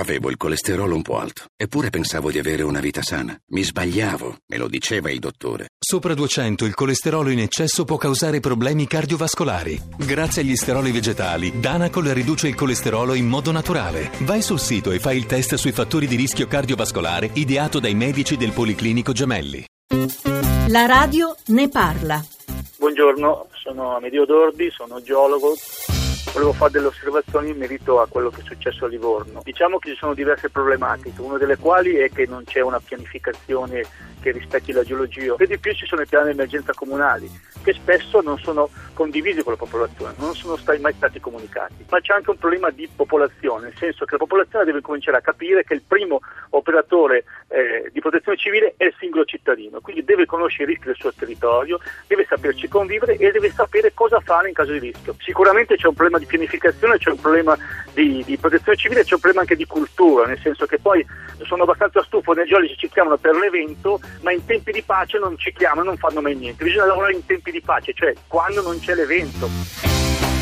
Avevo il colesterolo un po' alto, eppure pensavo di avere una vita sana. Mi sbagliavo, me lo diceva il dottore. Sopra 200 il colesterolo in eccesso può causare problemi cardiovascolari. Grazie agli steroli vegetali, Danacol riduce il colesterolo in modo naturale. Vai sul sito e fai il test sui fattori di rischio cardiovascolare ideato dai medici del Policlinico Gemelli. La radio ne parla. Buongiorno, sono Amedio Dordi, sono geologo. Volevo fare delle osservazioni in merito a quello che è successo a Livorno. Diciamo che ci sono diverse problematiche, una delle quali è che non c'è una pianificazione che rispetti la geologia. Per di più ci sono i piani di emergenza comunali che spesso non sono condivisi con la popolazione, non sono stati mai stati comunicati. Ma c'è anche un problema di popolazione, nel senso che la popolazione deve cominciare a capire che il primo operatore eh, di protezione civile è il singolo cittadino, quindi deve conoscere i rischi del suo territorio, deve saperci convivere e deve sapere cosa fare in caso di rischio. Sicuramente c'è un problema di pianificazione, c'è un problema di, di protezione civile, c'è un problema anche di cultura, nel senso che poi sono abbastanza stufo, nei geologi ci chiamano per l'evento, ma in tempi di pace non ci chiamano, non fanno mai niente. Bisogna lavorare in tempi di pace, cioè quando non c'è l'evento.